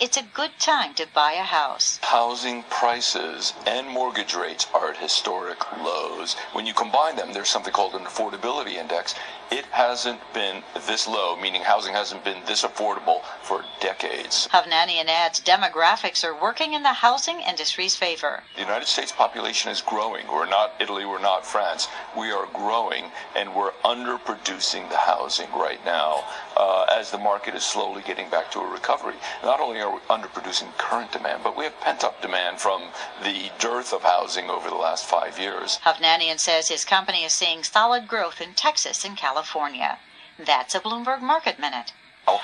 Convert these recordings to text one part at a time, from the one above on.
it's a good time to buy a house. Housing prices and mortgage rates are at historic lows. When you combine them, there's something called an affordability index. It hasn't been this low, meaning housing hasn't been this affordable for decades. Hovnanian adds demographics are working in the housing industry's favor. The United States population is growing. We're not Italy, we're not France. We are growing, and we're underproducing the housing right now uh, as the market is slowly getting back to a recovery. Not only are we underproducing current demand, but we have pent up demand from the dearth of housing over the last five years. Hovnanian says his company is seeing solid growth in Texas and California. That's a Bloomberg Market Minute. Oh.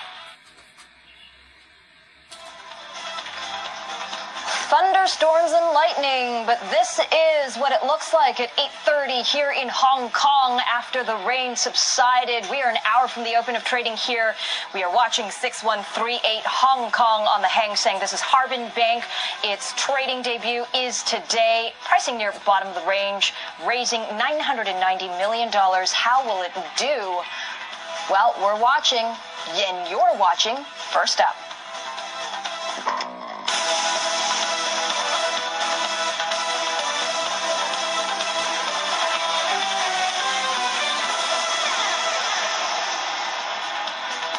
Thunderstorms and lightning, but this is what it looks like at 8:30 here in Hong Kong after the rain subsided. We are an hour from the open of trading here. We are watching 6138 Hong Kong on the Hang Seng. This is Harbin Bank. Its trading debut is today, pricing near bottom of the range, raising 990 million dollars. How will it do? Well, we're watching, and you're watching first up.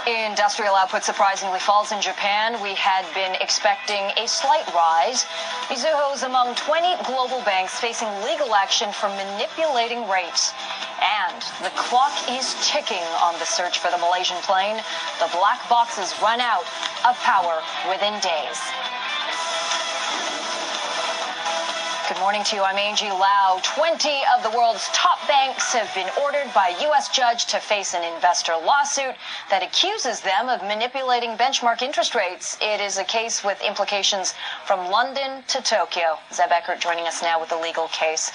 Industrial output surprisingly falls in Japan. We had been expecting a slight rise. Mizuho is among 20 global banks facing legal action for manipulating rates. And the clock is ticking on the search for the Malaysian plane. The black boxes run out of power within days. Good morning to you. I'm Angie Lau. 20 of the world's top banks have been ordered by a U.S. judge to face an investor lawsuit that accuses them of manipulating benchmark interest rates. It is a case with implications from London to Tokyo. Zeb Eckert joining us now with the legal case.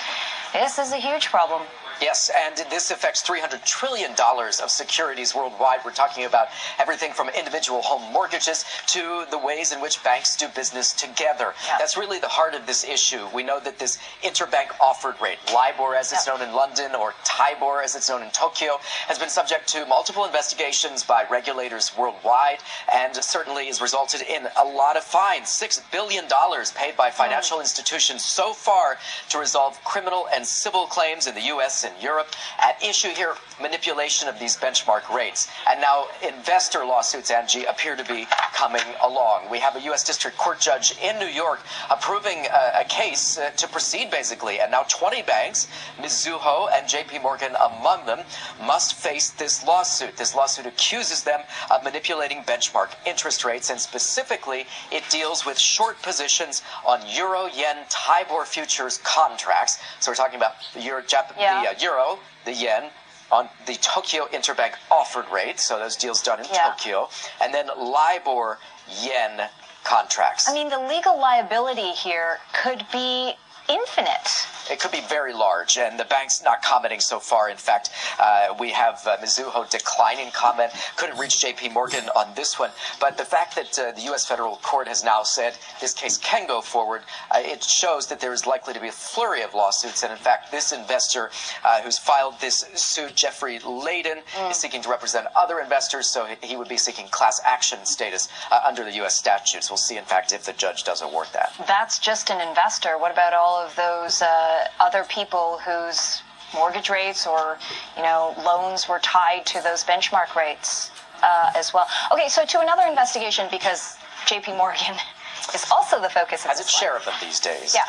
This is a huge problem. Yes, and this affects $300 trillion of securities worldwide. We're talking about everything from individual home mortgages to the ways in which banks do business together. Yeah. That's really the heart of this issue. We know that this interbank offered rate, LIBOR as it's Yeah. known in London or TIBOR as it's known in Tokyo, has been subject to multiple investigations by regulators worldwide and certainly has resulted in a lot of fines. $6 billion paid by financial mm. institutions so far to resolve criminal and civil claims in the U.S. and Europe. At issue here, manipulation of these benchmark rates. And now investor lawsuits, Angie, appear to be coming along. We have a U.S. District Court judge in New York approving uh, a case uh, to proceed, basically. And now 20 banks, Mizuho and JP Morgan among them, must face this lawsuit. This lawsuit accuses them of manipulating benchmark interest rates, and specifically, it deals with short positions on euro yen TIBOR futures contracts. So we're talking about the euro, Jap- Yeah. the uh, Uh, euro, the yen. On the Tokyo interbank offered rate, so those deals done in Yeah. Tokyo, and then LIBOR yen contracts. I mean, the legal liability here could be infinite. It could be very large, and the bank's not commenting so far. In fact, uh, we have uh, Mizuho declining comment. Couldn't reach J.P. Morgan on this one, but the fact that uh, the U.S. federal court has now said this case can go forward, uh, it shows that there is likely to be a flurry of lawsuits. And in fact, this investor uh, who's filed this suit, Jeffrey Laydon, is seeking to represent other investors, so he- he would be seeking class action status uh, under the U.S. statutes. We'll see, in fact, if the judge does award that. That's just an investor. What about all of those uh, other people whose mortgage rates or you know loans were tied to those benchmark rates uh, as well? Okay, so to another investigation because J.P. Morgan is also the focus of this its share of these days. Yeah.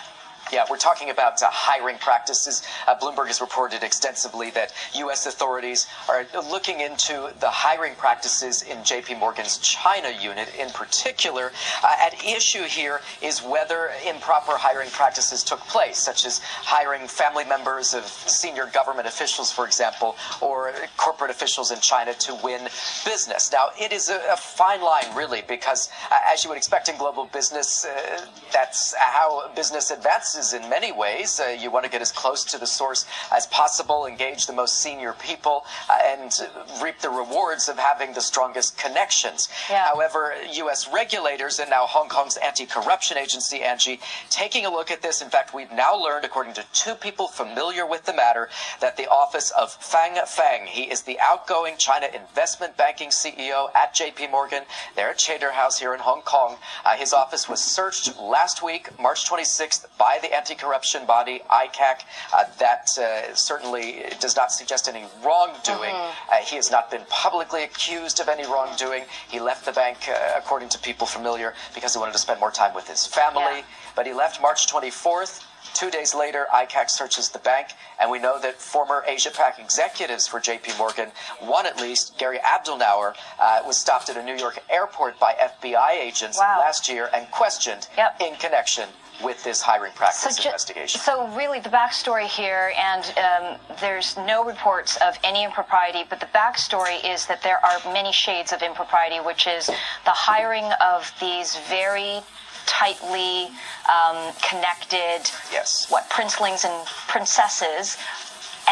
Yeah, we're talking about uh, hiring practices. Uh, Bloomberg has reported extensively that U.S. authorities are looking into the hiring practices in JP Morgan's China unit in particular. Uh, at issue here is whether improper hiring practices took place, such as hiring family members of senior government officials, for example, or corporate officials in China to win business. Now, it is a, a fine line, really, because uh, as you would expect in global business, uh, that's how business advances in many ways. Uh, you want to get as close to the source as possible, engage the most senior people, uh, and reap the rewards of having the strongest connections. Yeah. However, U.S. regulators and now Hong Kong's anti-corruption agency, Angie, taking a look at this. In fact, we've now learned, according to two people familiar with the matter, that the office of Fang Fang, he is the outgoing China investment banking CEO at J.P. Morgan. They're at Chater House here in Hong Kong. Uh, his office was searched last week, March 26th, by the anti-corruption body ICAC. Uh, that uh, certainly does not suggest any wrongdoing. Uh, he has not been publicly accused of any wrongdoing. He left the bank, uh, according to people familiar, because he wanted to spend more time with his family. Yeah. But he left March 24th. Two days later, ICAC searches the bank, and we know that former Asia Pac executives for JP Morgan, one at least, Gary Abdelnauer, uh, was stopped at a New York airport by FBI agents Wow. last year and questioned Yep. in connection with this hiring practice ju- investigation. so really, the backstory here, and um, there's no reports of any impropriety, but the backstory is that there are many shades of impropriety, which is the hiring of these very tightly um, connected, Yes. what princelings and princesses.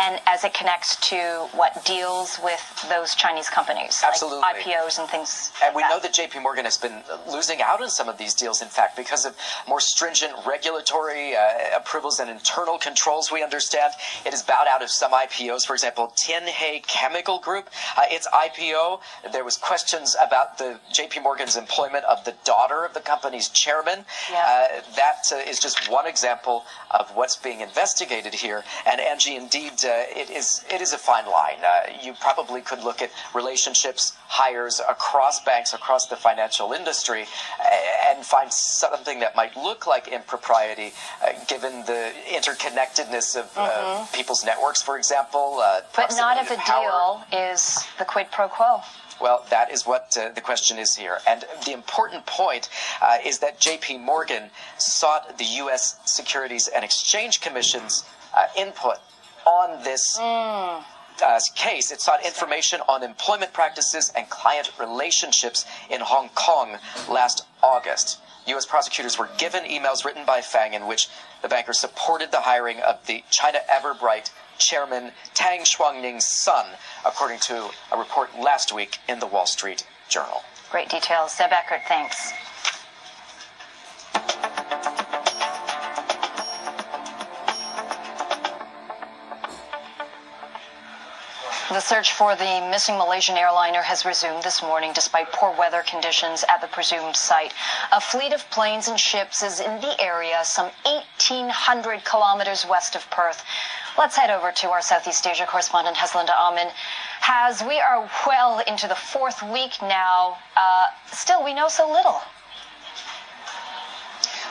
And as it connects to what deals with those Chinese companies, Absolutely. like IPOs and things. And we like know that JP Morgan has been losing out on some of these deals, in fact, because of more stringent regulatory uh, approvals and internal controls. We understand it has bowed out of some IPOs. For example, Tianhe Chemical Group, uh, its IPO, there was questions about the JP Morgan's employment of the daughter of the company's chairman. Yeah. Uh, that uh, is just one example of what's being investigated here. And Angie, indeed, uh, it is it is a fine line. Uh, you probably could look at relationships, hires across banks, across the financial industry, and find something that might look like impropriety, uh, given the interconnectedness of uh, people's networks, for example. Uh, Mm-hmm. But not if a power. deal is the quid pro quo. Well, that is what uh, the question is here. And the important point uh, is that JP Morgan sought the U.S. Securities and Exchange Commission's uh, input on this. Uh, case, it sought information on employment practices and client relationships in Hong Kong last August. U.S. prosecutors were given emails written by Fang in which the banker supported the hiring of the China Everbright chairman Tang Shuangning's son, according to a report last week in the Wall Street Journal. Great details. Zeb Eckert, thanks. The search for the missing Malaysian airliner has resumed this morning despite poor weather conditions at the presumed site. A fleet of planes and ships is in the area, some 1,800 kilometers west of Perth. Let's head over to our Southeast Asia correspondent, Haslinda Amin. Has we are well into the fourth week now. Uh, still, we know so little.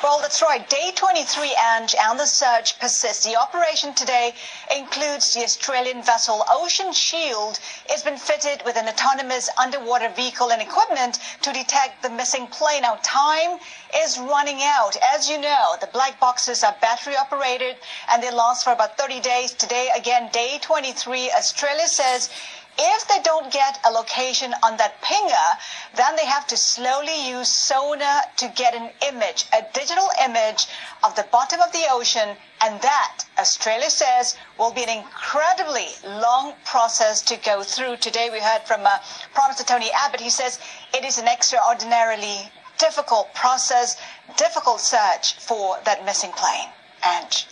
Well, that's right. Day 23 and, and the search persists. The operation today includes the Australian vessel Ocean Shield. It's been fitted with an autonomous underwater vehicle and equipment to detect the missing plane. Now, time is running out. As you know, the black boxes are battery operated and they last for about 30 days. Today, again, day 23, Australia says if they don't get a location on that pinger, then they have to slowly use sonar to get an image, a digital image of the bottom of the ocean. And that, Australia says, will be an incredibly long process to go through. Today we heard from uh, Prime Minister Tony Abbott. He says it is an extraordinarily difficult process, difficult search for that missing plane. And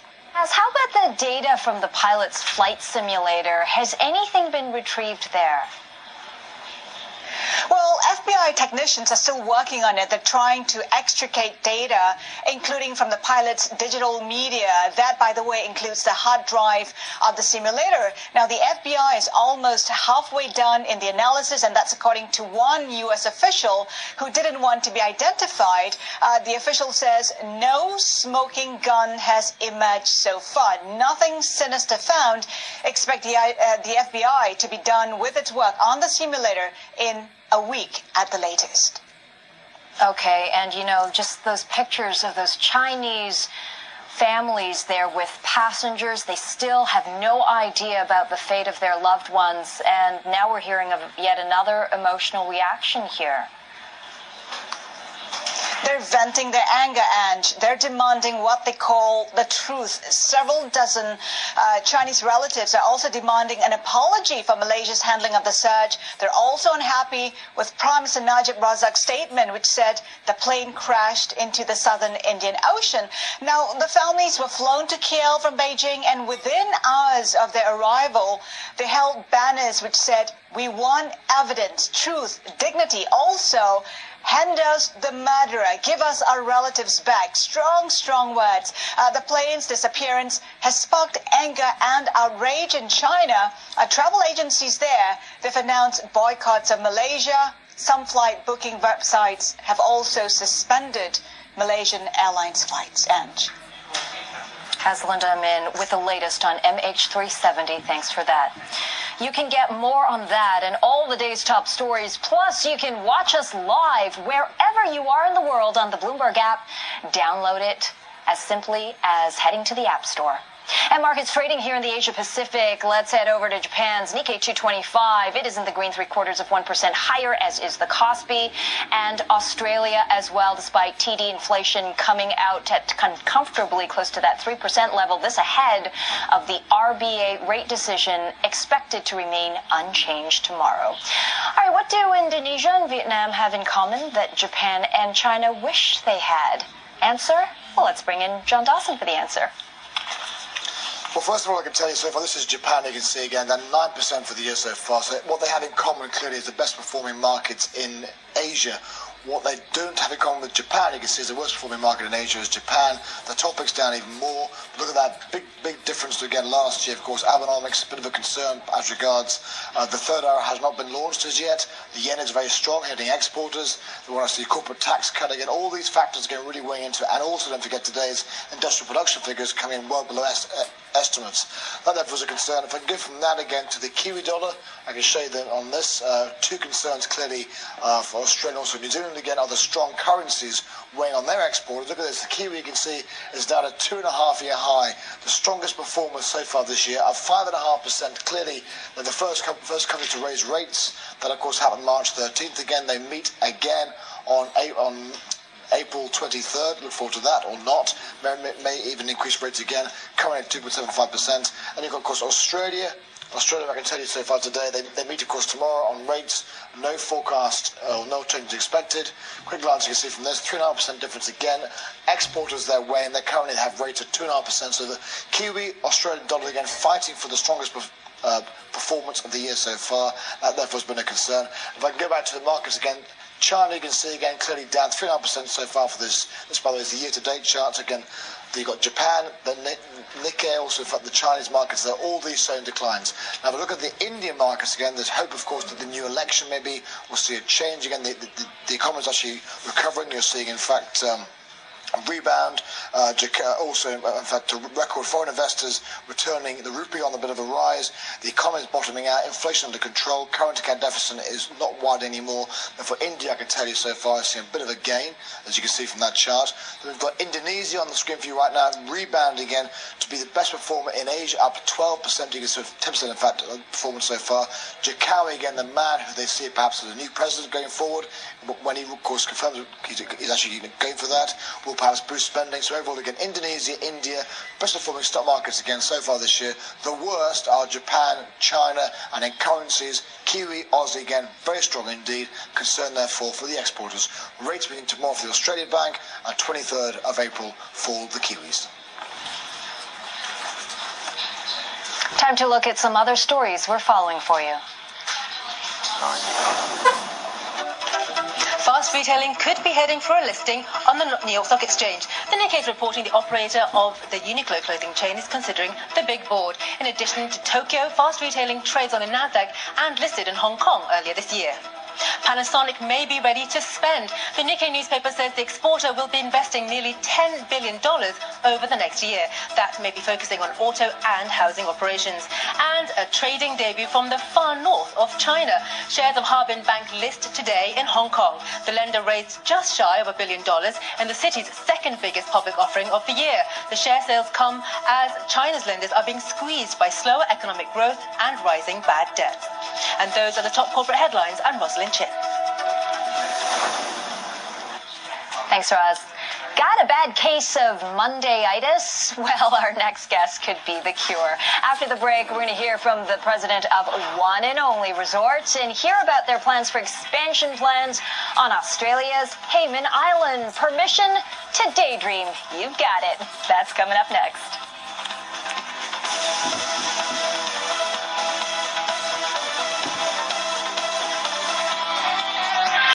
how about the data from the pilot's flight simulator? Has anything been retrieved there? Well, FBI technicians are still working on it. They're trying to extricate data, including from the pilot's digital media. That, by the way, includes the hard drive of the simulator. Now, the FBI is almost halfway done in the analysis, and that's according to one U.S. official who didn't want to be identified. Uh, the official says no smoking gun has emerged so far. Nothing sinister found. Expect the, uh, the FBI to be done with its work on the simulator in a week at the latest. Okay, and you know, just those pictures of those Chinese families there with passengers, they still have no idea about the fate of their loved ones, and now we're hearing of yet another emotional reaction here. They're venting their anger and they're demanding what they call the truth. Several dozen uh, Chinese relatives are also demanding an apology for Malaysia's handling of the surge. They're also unhappy with Prime Minister Najib Razak's statement, which said the plane crashed into the southern Indian Ocean. Now, the families were flown to KL from Beijing, and within hours of their arrival, they held banners which said, We want evidence, truth, dignity. Also, Hand us the murderer. Give us our relatives back. Strong, strong words. Uh, the plane's disappearance has sparked anger and outrage in China. Uh, travel agencies there, they've announced boycotts of Malaysia. Some flight booking websites have also suspended Malaysian Airlines flights. And Haslinda Amin with the latest on MH370. Thanks for that. You can get more on that and all the day's top stories. Plus, you can watch us live wherever you are in the world on the Bloomberg app. Download it as simply as heading to the App Store. And markets trading here in the Asia Pacific. Let's head over to Japan's Nikkei 225. It is in the green three quarters of 1% higher, as is the Kospi. And Australia as well, despite TD inflation coming out at comfortably close to that 3% level. This ahead of the RBA rate decision expected to remain unchanged tomorrow. All right, what do Indonesia and Vietnam have in common that Japan and China wish they had? Answer? Well, let's bring in John Dawson for the answer. Well, first of all, I can tell you so far, this is Japan, you can see again, they're 9% for the year so far. So what they have in common clearly is the best performing markets in Asia what they don't have in common with Japan, you can see, is the worst performing market in Asia is Japan. The Topix down even more. Look at that big, big difference again last year. Of course, Abenomics, a bit of a concern as regards uh, the third arrow has not been launched as yet. The yen is very strong, hitting exporters. They want to see corporate tax cut again. All these factors are going to really weighing into it. And also, don't forget today's industrial production figures coming in well below uh, estimates. That therefore is a concern. If I go from that again to the Kiwi dollar, I can show you that on this. Uh, two concerns clearly uh, for Australia and also New Zealand again are the strong currencies weighing on their exports. Look at this. The Kiwi, you can see, is down at two and a half year high. The strongest performer so far this year, up five and a half percent. Clearly, they're the first, first country to raise rates. That, of course, happened March 13th. Again, they meet again on, on April 23rd. Look forward to that or not. May, may even increase rates again, currently at 2.75%. And you've got, of course, Australia. Australia, I can tell you so far today, they, they meet, of course, tomorrow on rates. No forecast, uh, no change expected. Quick glance, you can see from this, 3.5% difference again. Exporters their way, and they currently have rates at 2.5%. So the Kiwi, Australian dollar again, fighting for the strongest uh, performance of the year so far. That therefore has been a concern. If I can go back to the markets again, China, you can see again clearly down 3.5% so far for this. This, by the way, is the year-to-date charts. Again, you've got Japan, the Nikkei, also the Chinese markets. They're all these showing declines. Now, if we look at the Indian markets again, there's hope, of course, that the new election maybe will see a change again. The, the, the economy is actually recovering. You're seeing, in fact. Um, rebound. Uh, also, in fact, record foreign investors returning. The rupee on a bit of a rise. The economy is bottoming out. Inflation under control. Current account deficit is not wide anymore. And for India, I can tell you so far, I've seen a bit of a gain, as you can see from that chart. So we've got Indonesia on the screen for you right now, rebound again to be the best performer in Asia, up 12%. You can see 10% in fact performance so far. Jokowi again, the man who they see perhaps as a new president going forward. When he, of course, confirms he's actually going for that, will perhaps boost spending. So overall, again, Indonesia, India, best performing stock markets again so far this year. The worst are Japan, China, and in currencies, Kiwi, Aussie again, very strong indeed. Concern therefore for the exporters. Rates meeting tomorrow for the Australian Bank and 23rd of April for the Kiwis. Time to look at some other stories we're following for you. Fast retailing could be heading for a listing on the New York Stock Exchange. The Nikkei is reporting the operator of the Uniqlo clothing chain is considering the big board. In addition to Tokyo, fast retailing trades on the Nasdaq and listed in Hong Kong earlier this year. Panasonic may be ready to spend. The Nikkei newspaper says the exporter will be investing nearly $10 billion over the next year. That may be focusing on auto and housing operations. And a trading debut from the far north of China. Shares of Harbin Bank list today in Hong Kong. The lender raised just shy of a billion dollars in the city's second biggest public offering of the year. The share sales come as China's lenders are being squeezed by slower economic growth and rising bad debts. And those are the top corporate headlines. I'm Rosalind Chin. Thanks, Roz. Got a bad case of Mondayitis? Well, our next guest could be the cure. After the break, we're going to hear from the president of One and Only Resorts and hear about their plans for expansion plans on Australia's Hayman Island. Permission to daydream. You've got it. That's coming up next.